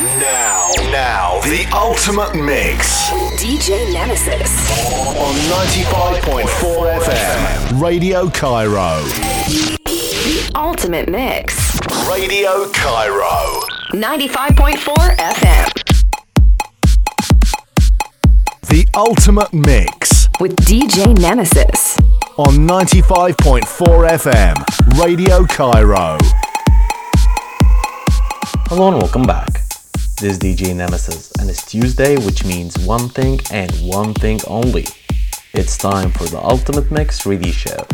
Now, now, the ultimate mix. DJ Nemesis. On 95.4 FM. Radio Cairo. The ultimate mix. Radio Cairo. 95.4 FM. The ultimate mix. With DJ Nemesis. On 95.4 FM. Radio Cairo. Hello and welcome back. This is DJ Nemesis, and it's Tuesday, which means one thing and one thing only. It's time for the Ultimate Mix Radio Show.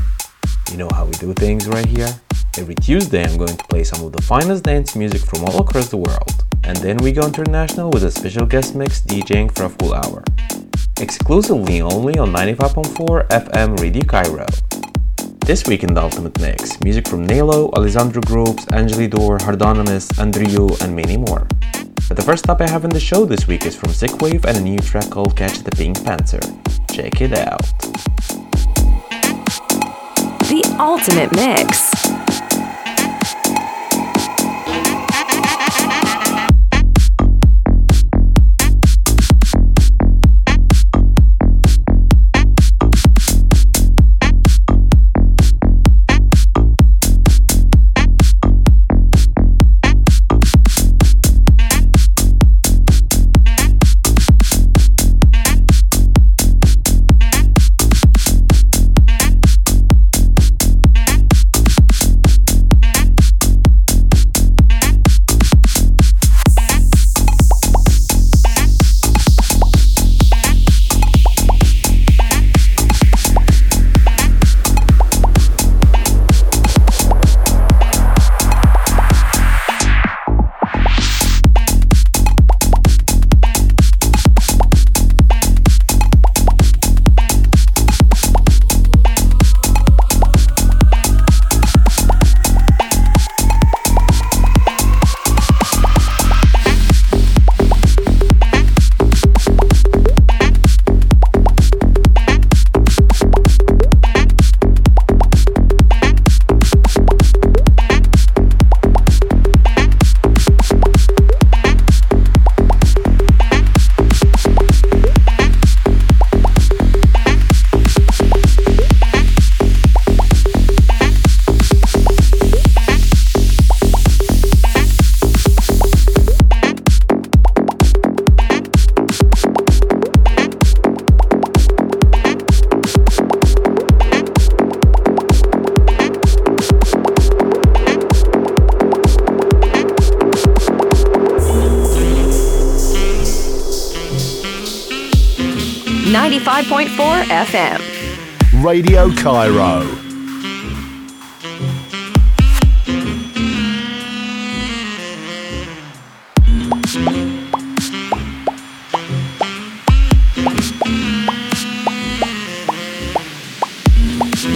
You know how we do things right here? Every Tuesday, I'm going to play some of the finest dance music from all across the world, and then we go international with a special guest mix DJing for a full hour. Exclusively only on 95.4 FM Radio Cairo. This week in the Ultimate Mix, music from Nalo, Alessandro Groups, Angelidor, Hardonimus, Andrew, and many more. But the first stop I have in the show this week is from Sickwave and a new track called Catch the Pink Panther. Check it out. The Ultimate Mix. Radio Cairo.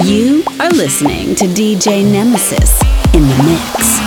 You are listening to DJ Nemesis in the mix.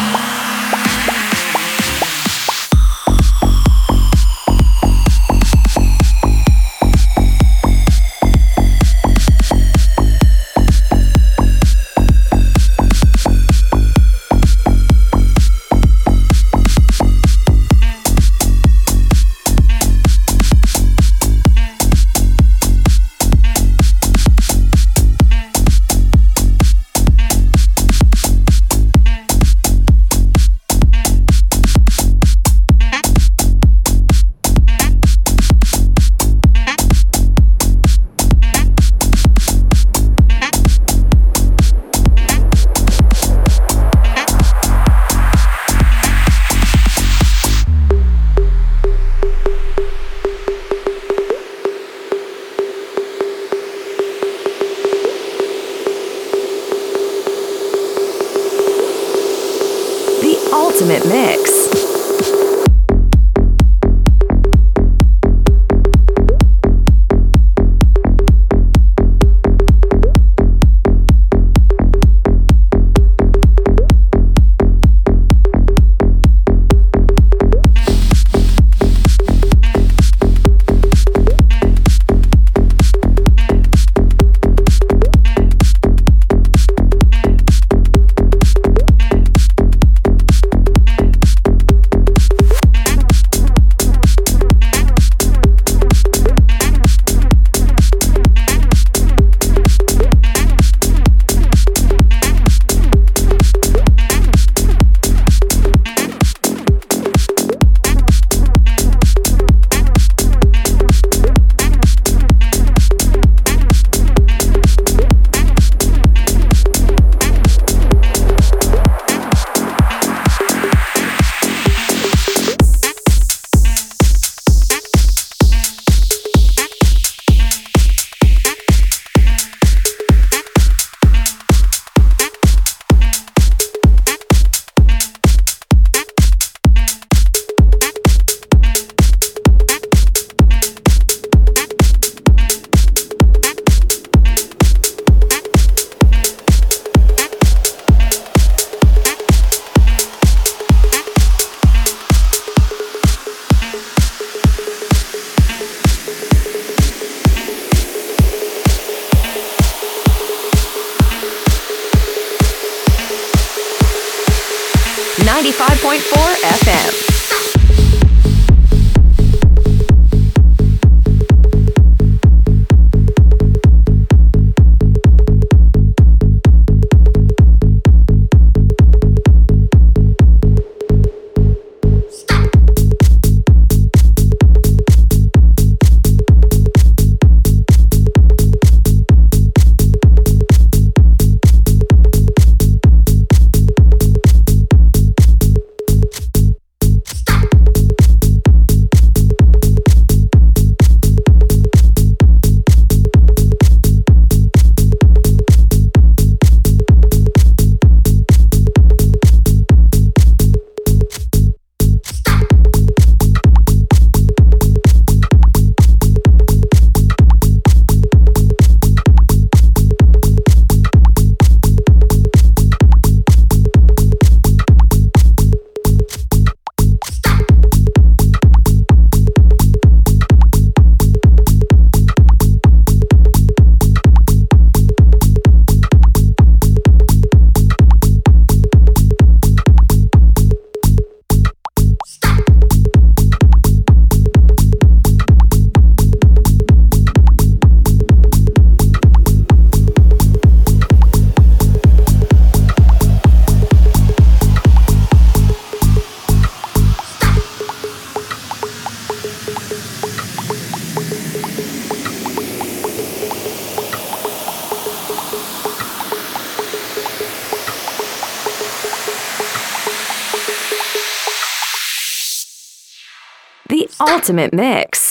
Ultimate mix.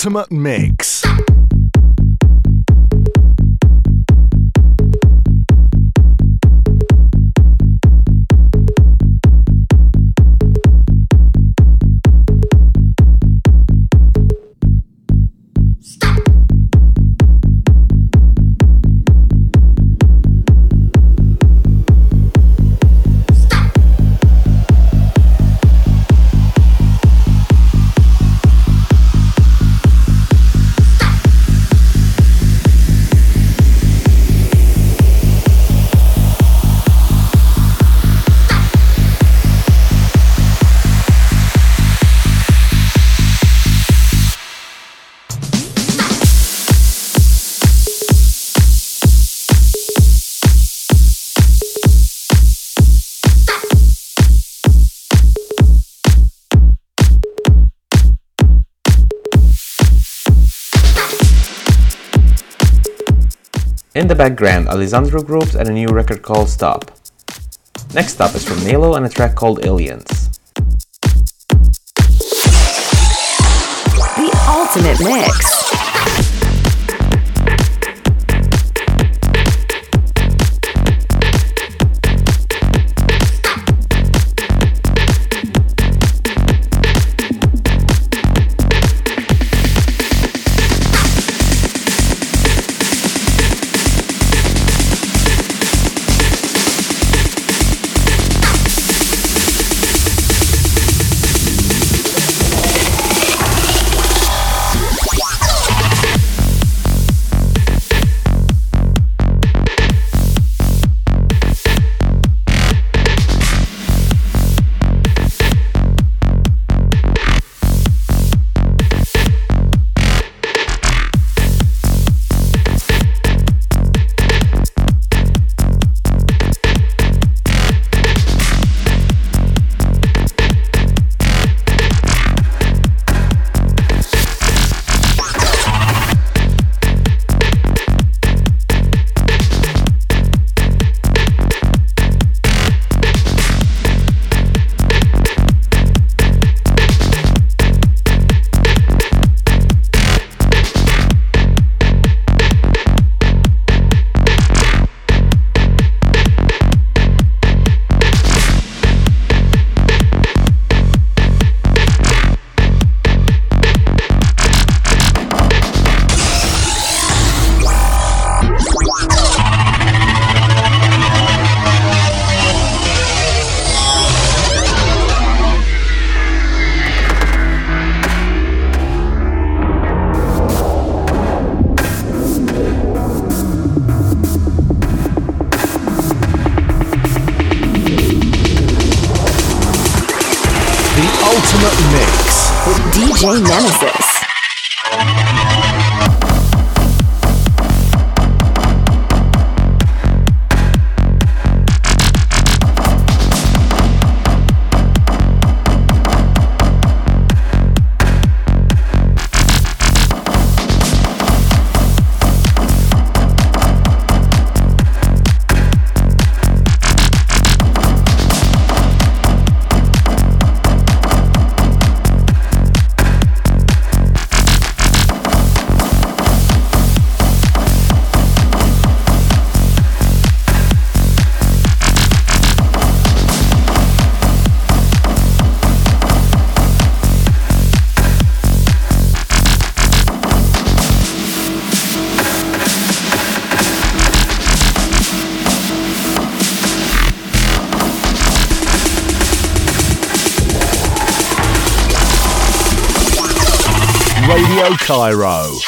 Ultimate Mix. In the background, Alessandro Groups and a new record called Stop. Next up is from Nalo and a track called Aliens. The ultimate mix. Cairo.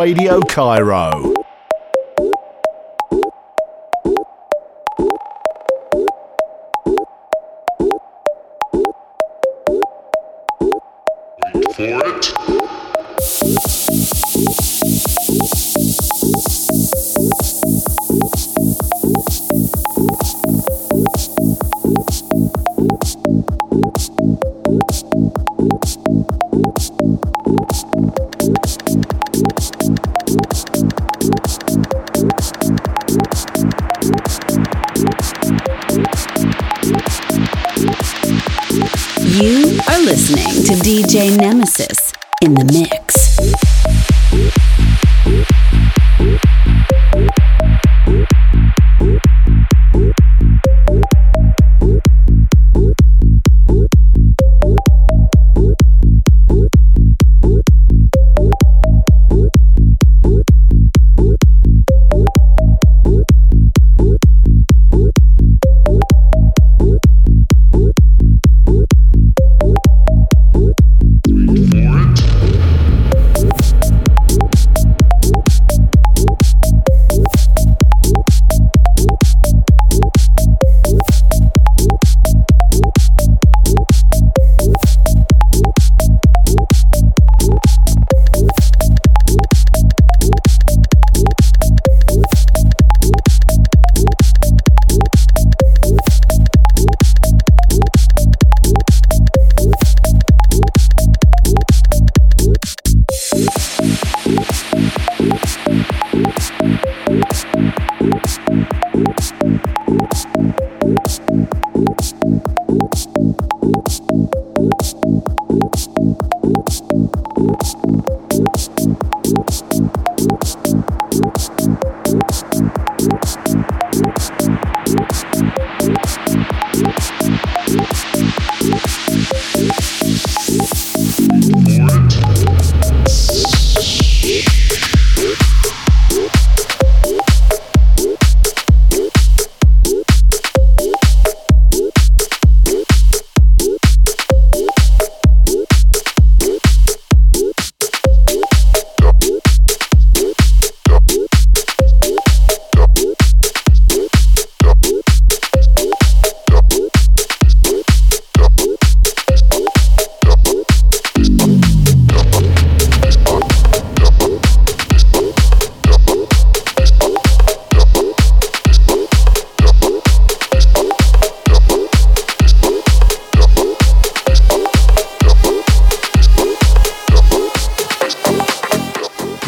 Radio Cairo.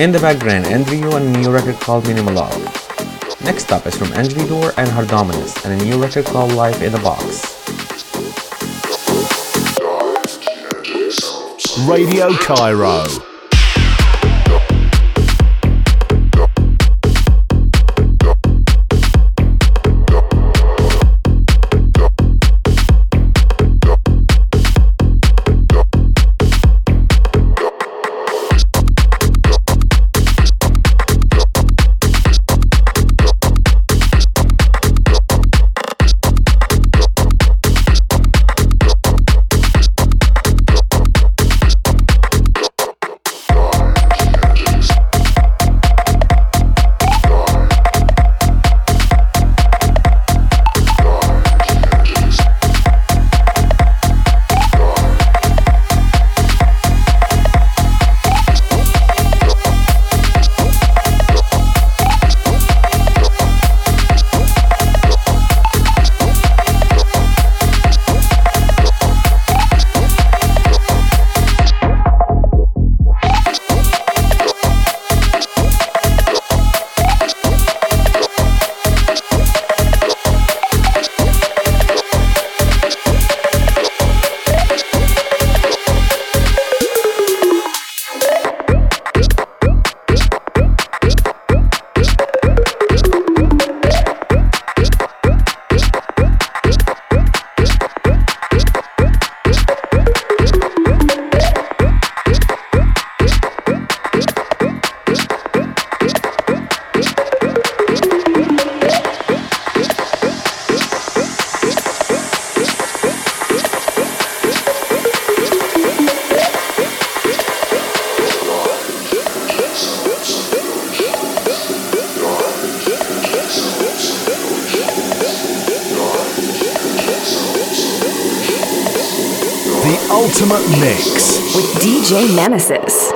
In the background, Andrew and a new record called Minimalog. Next up is from Angelidor and Hardominus and a new record called Life in a Box. Radio Cairo. Ultimate Mix with DJ Nemesis.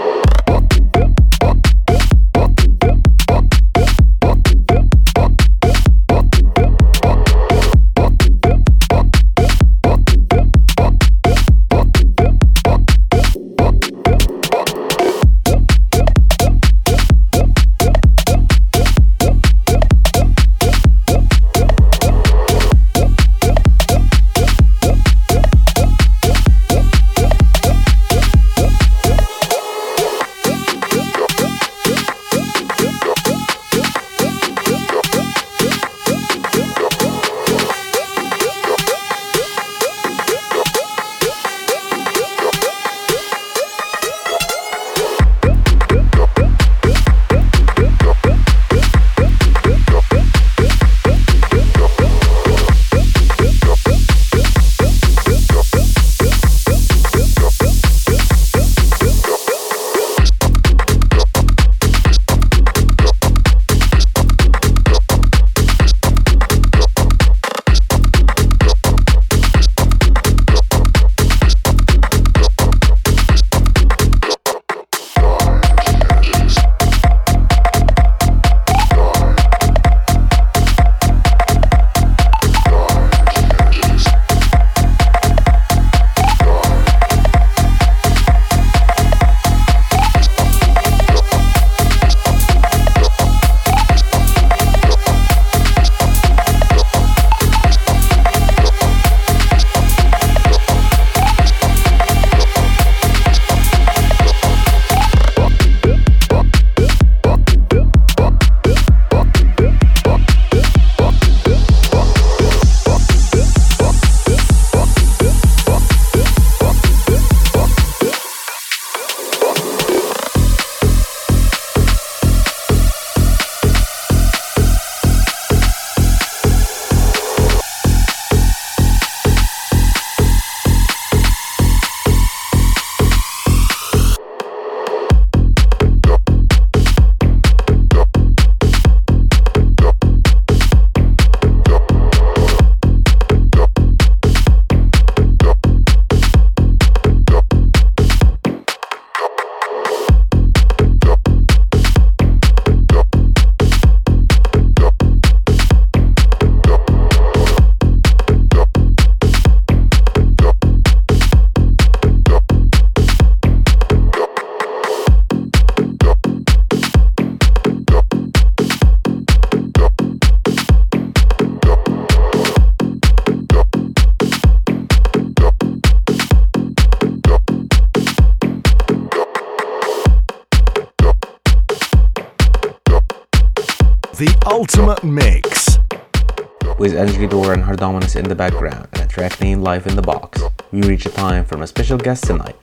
With Angelidor and Hardominus in the background and a track named Life in the Box, we reach a time for a special guest tonight.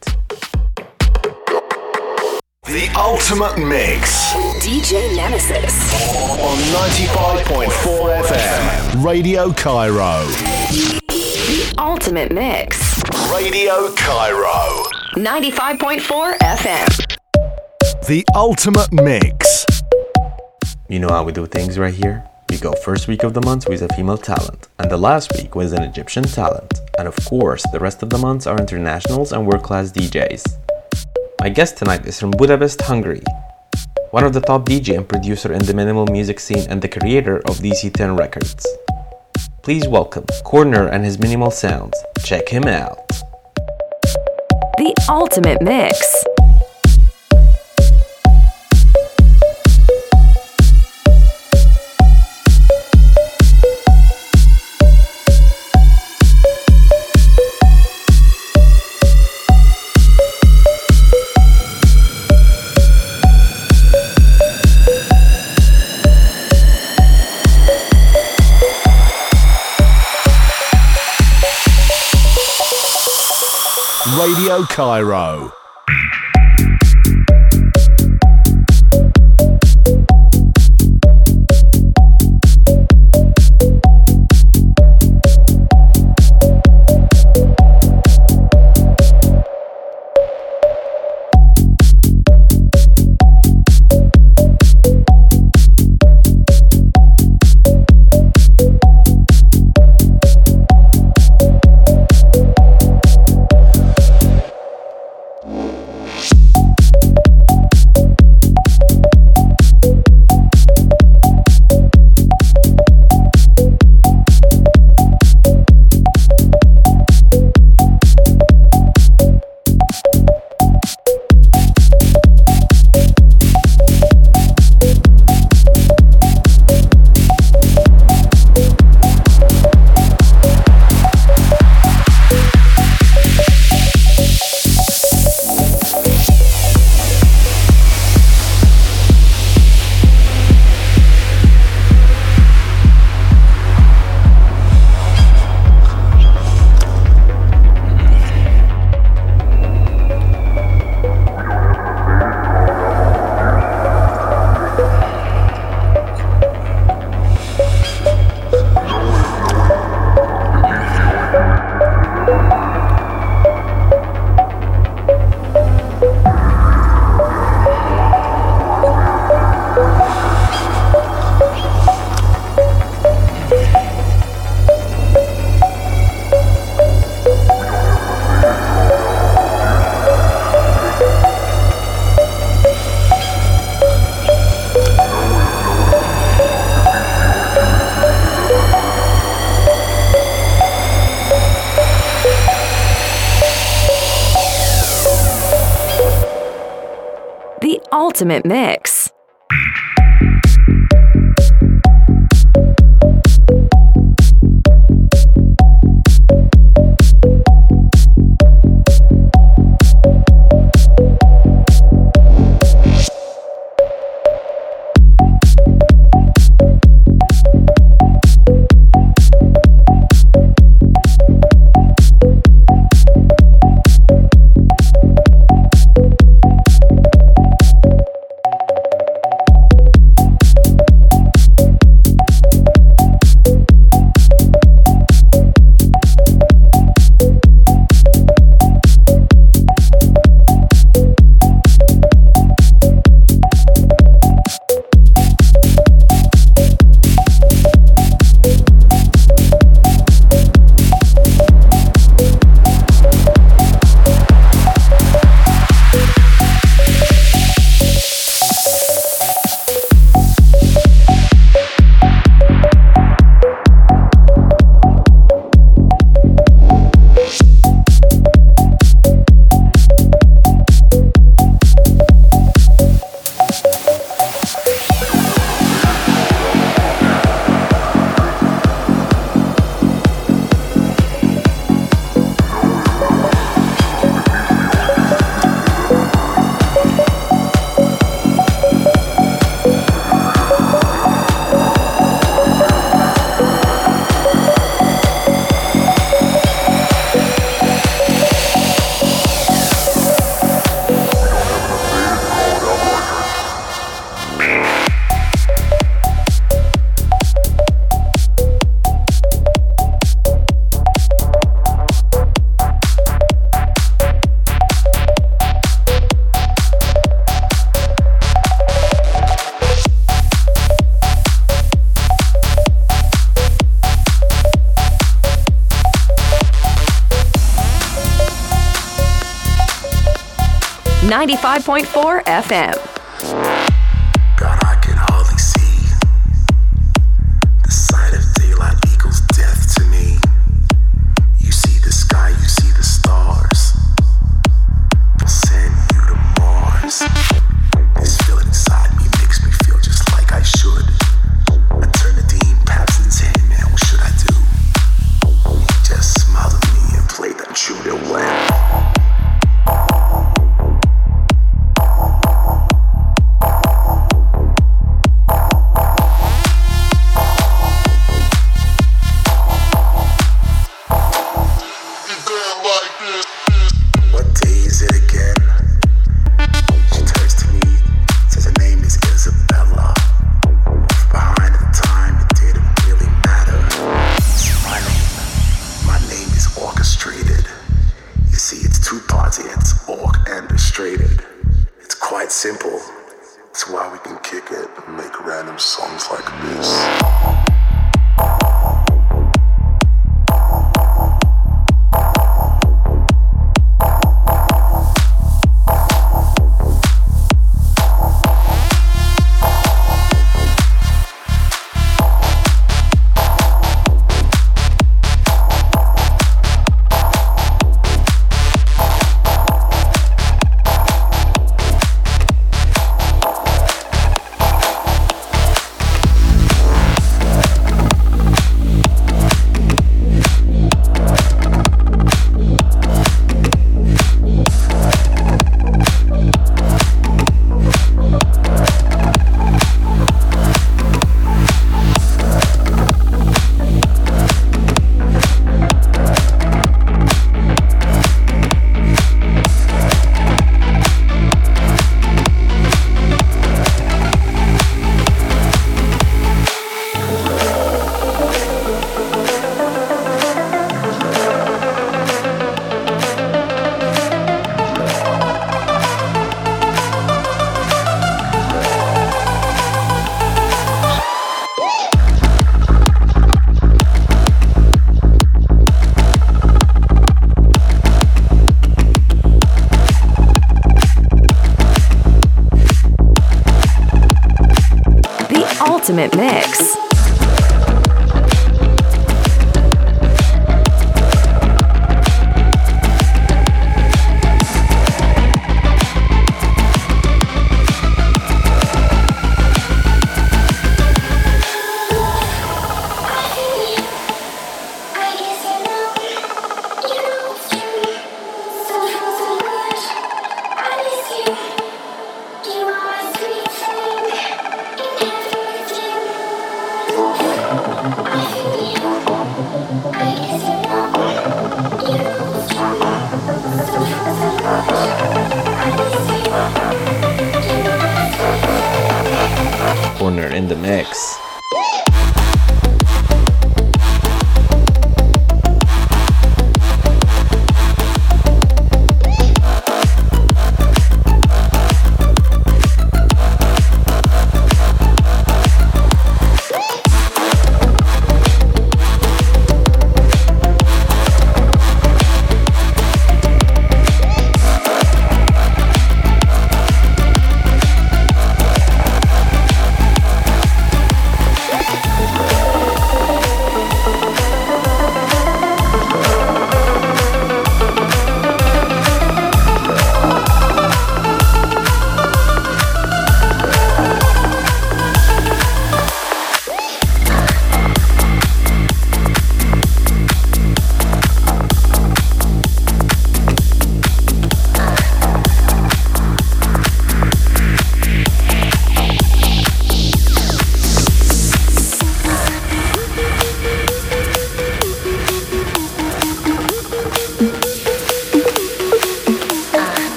The ultimate mix. DJ Nemesis. On 95.4 FM. Radio Cairo. The ultimate mix. Radio Cairo. 95.4 FM. The ultimate mix. You know how we do things right here? We go first week of the month with a female talent, and the last week with an Egyptian talent. And of course, the rest of the months are internationals and world class DJs. My guest tonight is from Budapest, Hungary. One of the top DJ and producer in the minimal music scene and the creator of DC10 Records. Please welcome Corner and his minimal sounds. Check him out. The ultimate mix. Radio Cairo. Ultimate mix. 105.4 FM. It's quite simple. It's why we can kick it and make random songs like this. ultimate mix.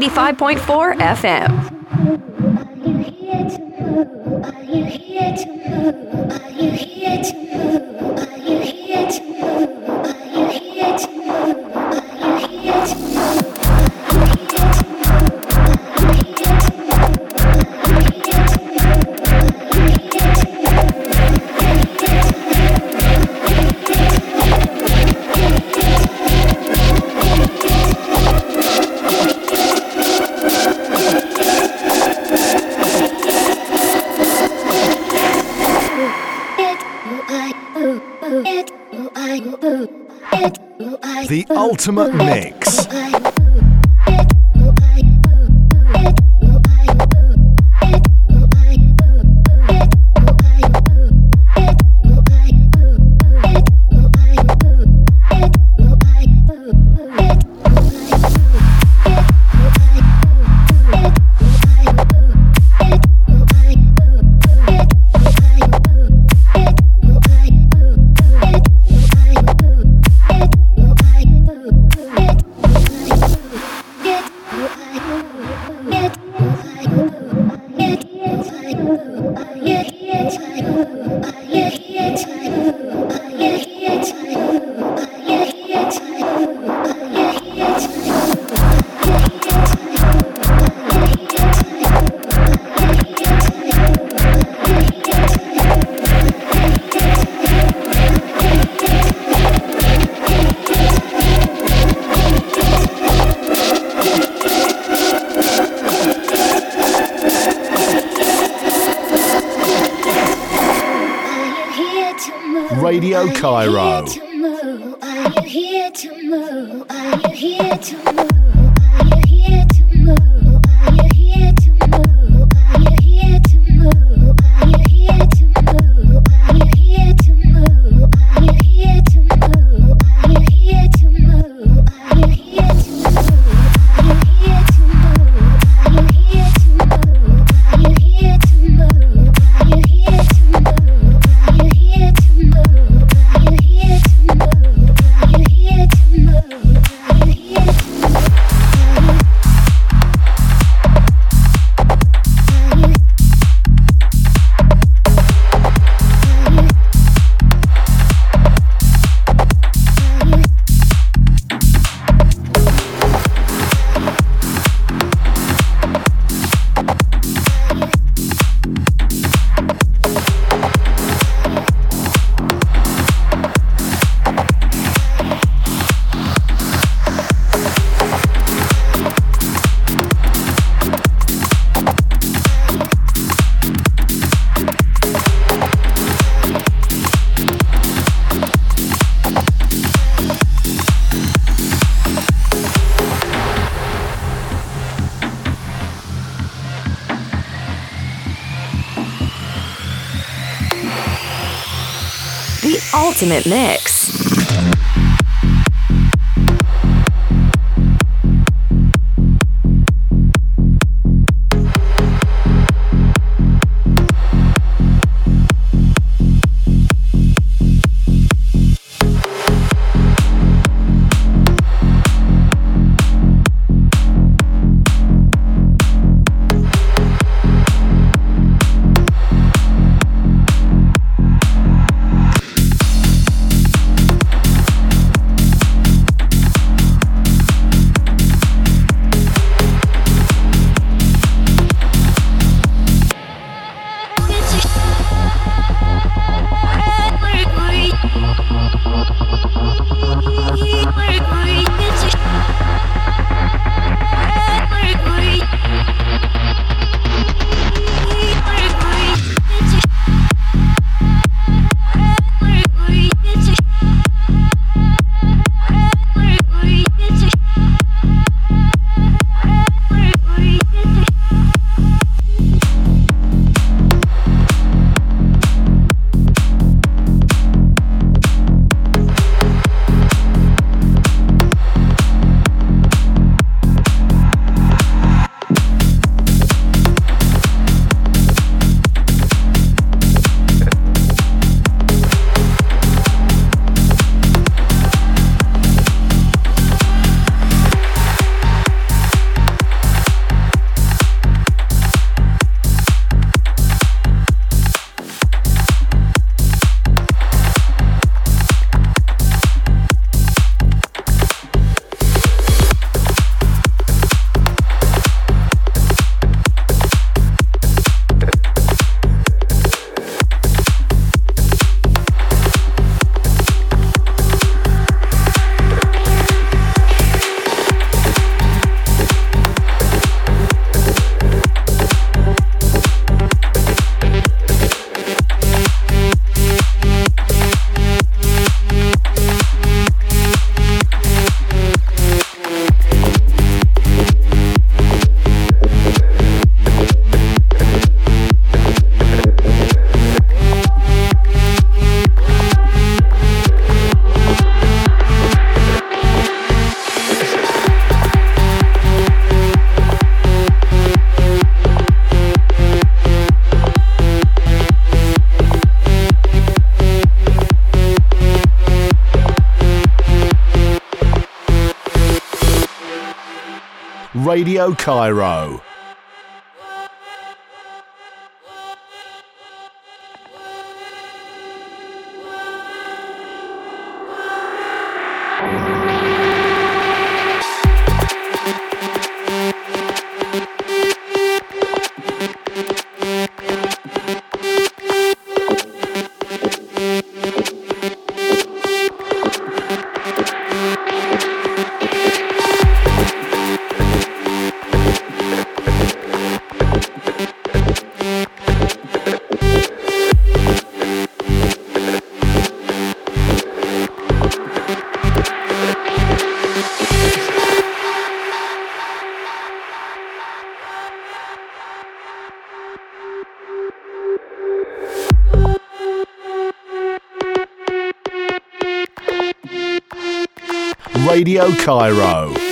95.4 FM. The ultimate mix. Ultimate mix. Cairo. Radio Cairo.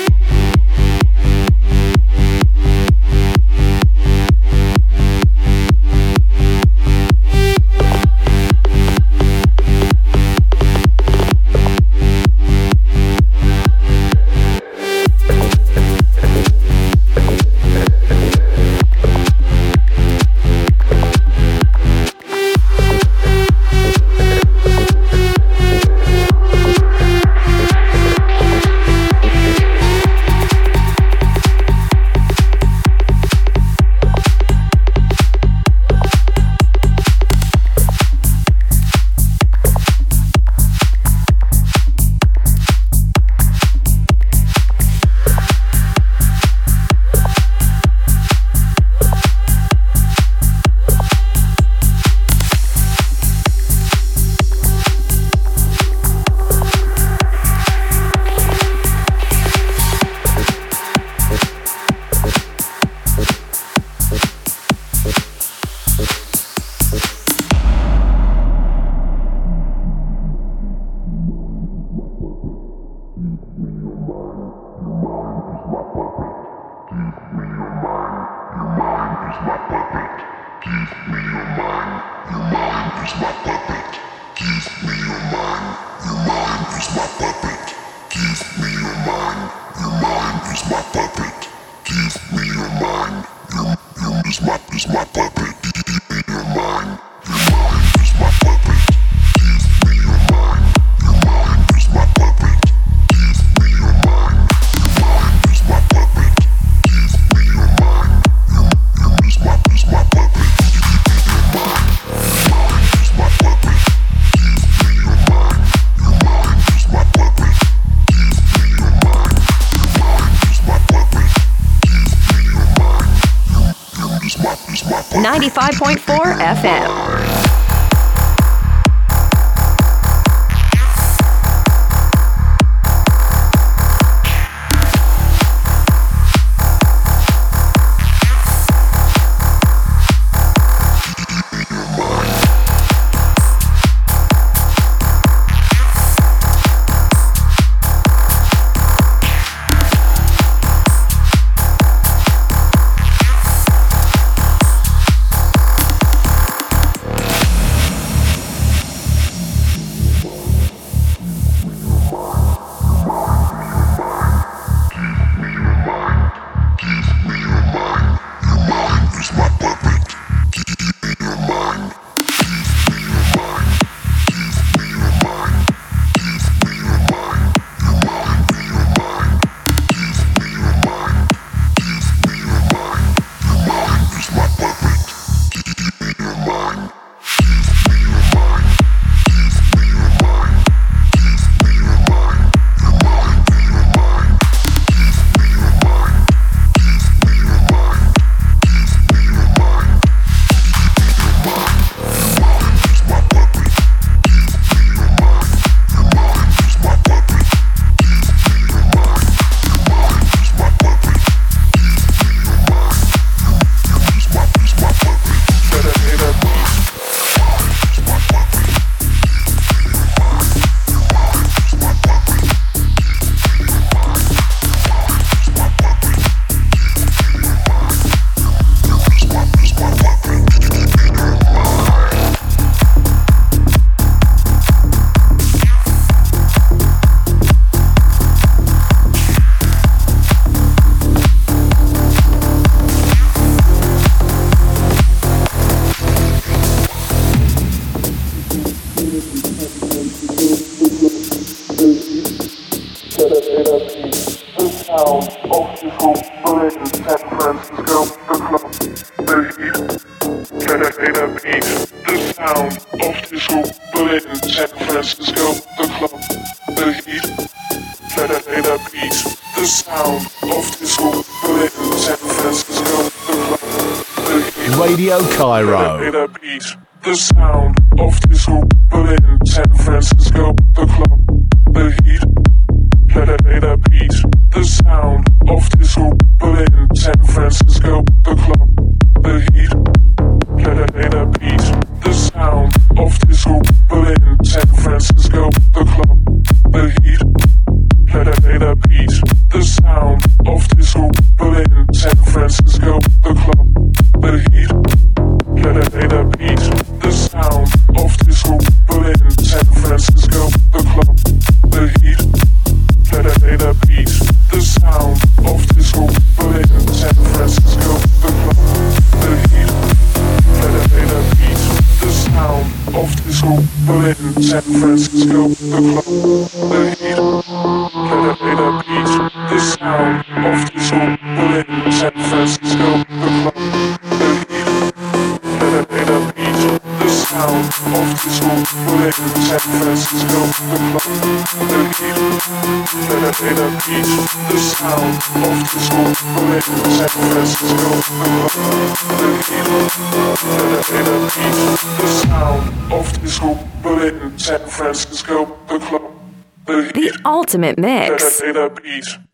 The ultimate mix.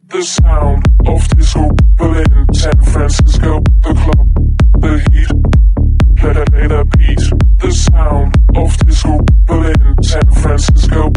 The sound of Berlin, San Francisco, the club, the heat. Beat. The sound of Berlin, San Francisco,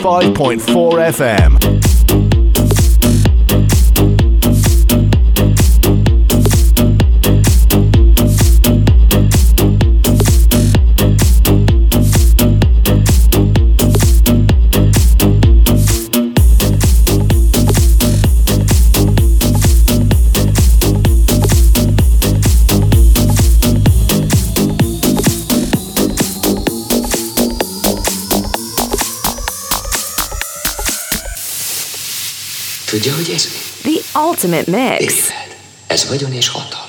95.4 FM. Tudja, hogy ez mi? The Ultimate Mix. Élet. Ez vagyon és hatalom.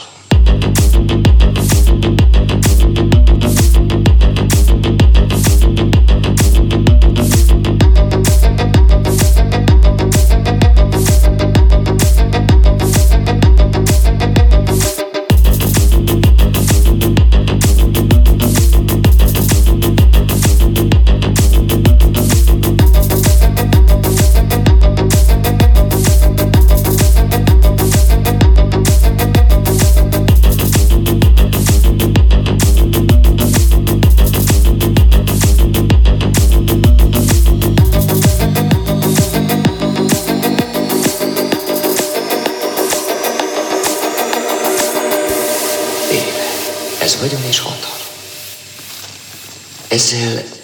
es el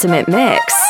ultimate mix.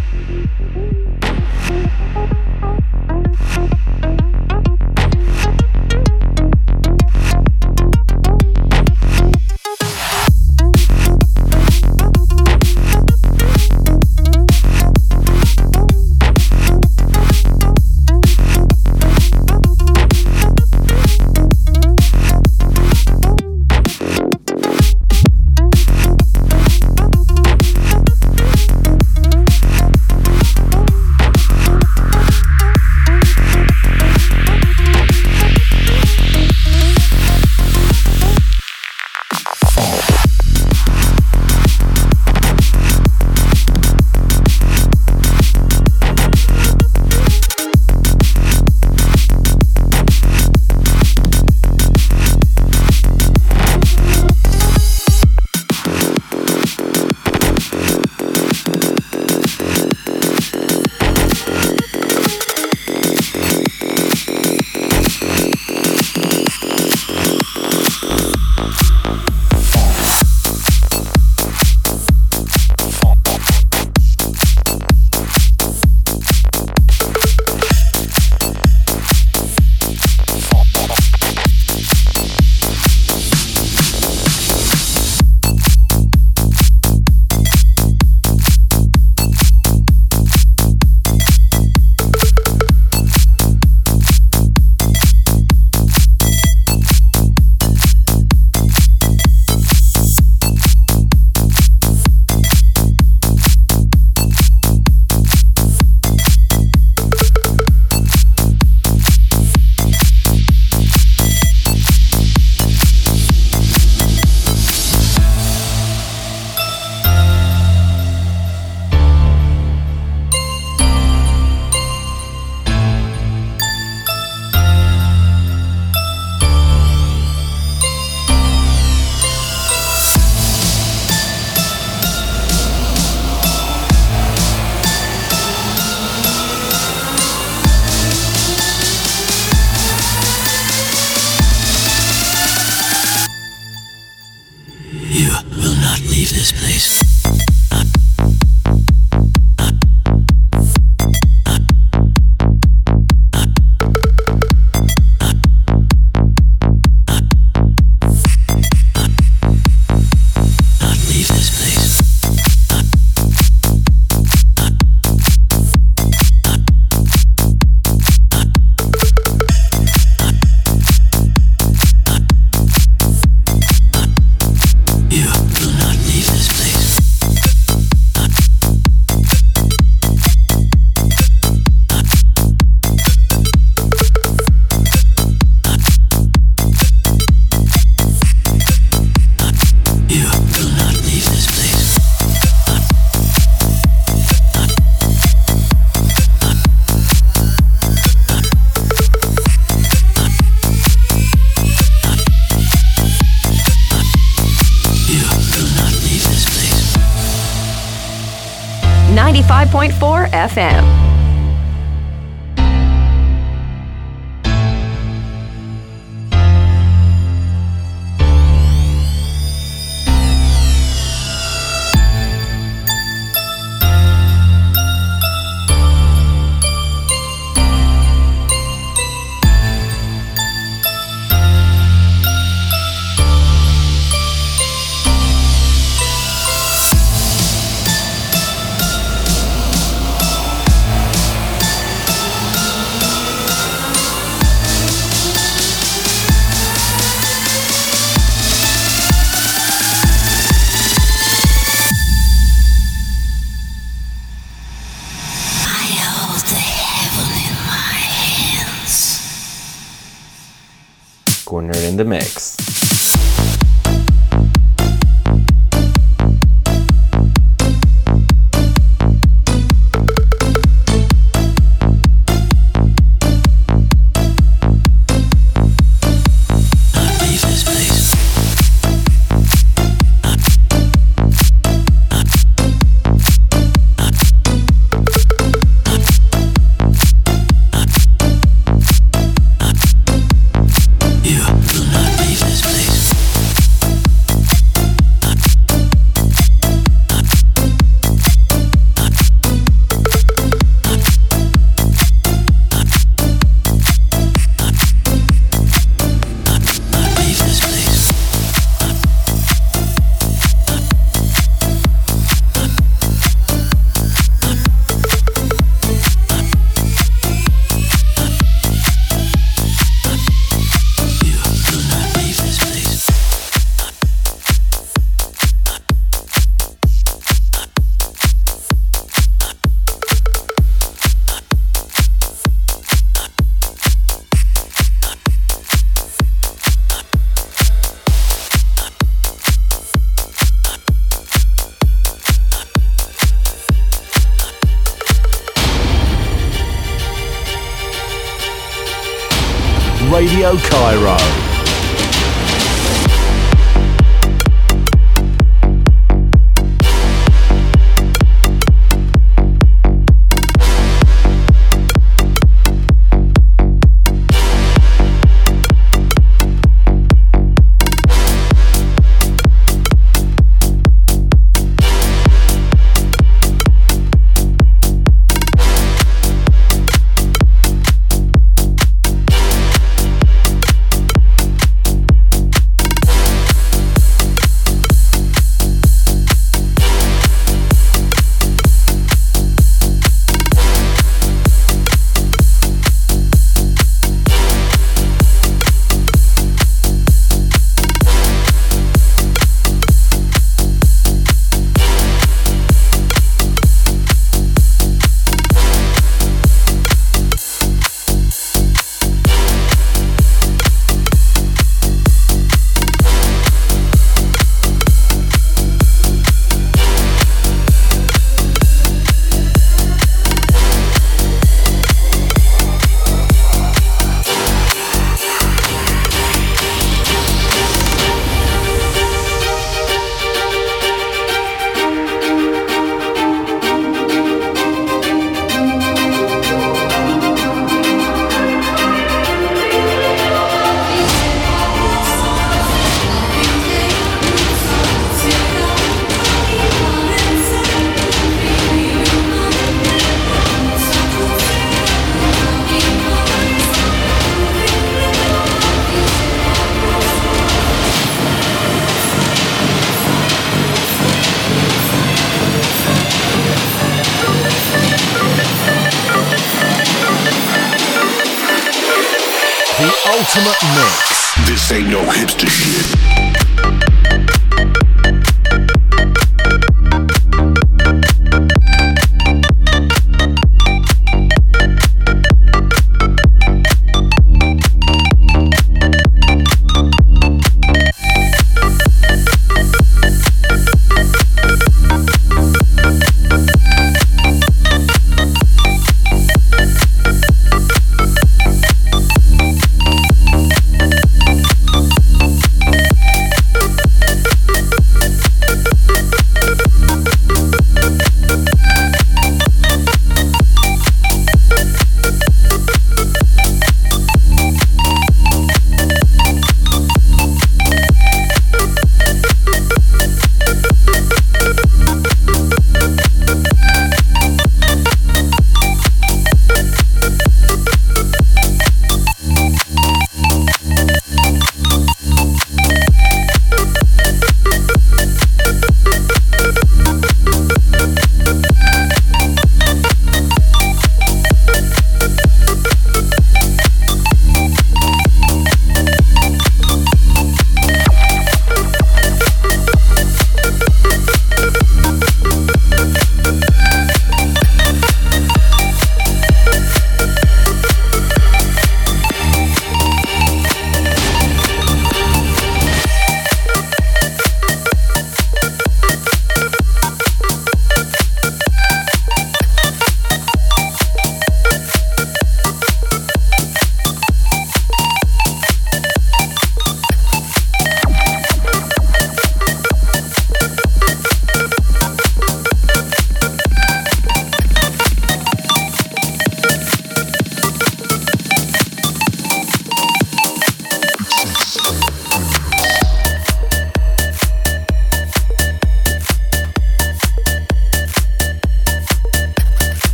in the mix.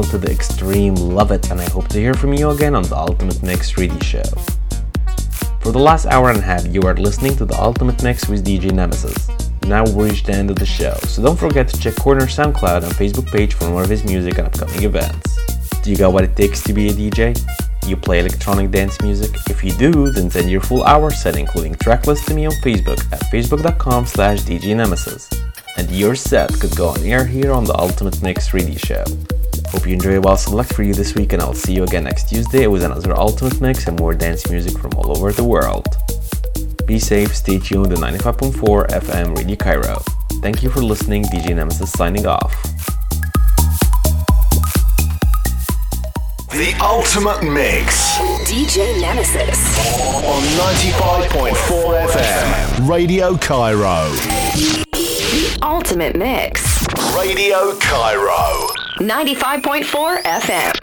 Minimal to the extreme, love it, and I hope to hear from you again on the Ultimate Mix 3D show. For the last hour and a half, you are listening to the Ultimate Mix with DJ Nemesis. Now we reached the end of the show, so don't forget to check Corner SoundCloud and Facebook page for more of his music and upcoming events. Do you got what it takes to be a DJ? You play electronic dance music? If you do, then send your full hour set including tracklist to me on Facebook at facebook.com slash djnemesis. And your set could go on air here on the Ultimate Mix 3D show. Hope you enjoy while some luck for you this week and I'll see you again next Tuesday with another Ultimate Mix and more dance music from all over the world. Be safe, stay tuned to 95.4 FM Radio Cairo. Thank you for listening, DJ Nemesis signing off. The Ultimate Mix. DJ Nemesis. On 95.4 FM. Radio Cairo. The Ultimate Mix. Radio Cairo. 95.4 FM.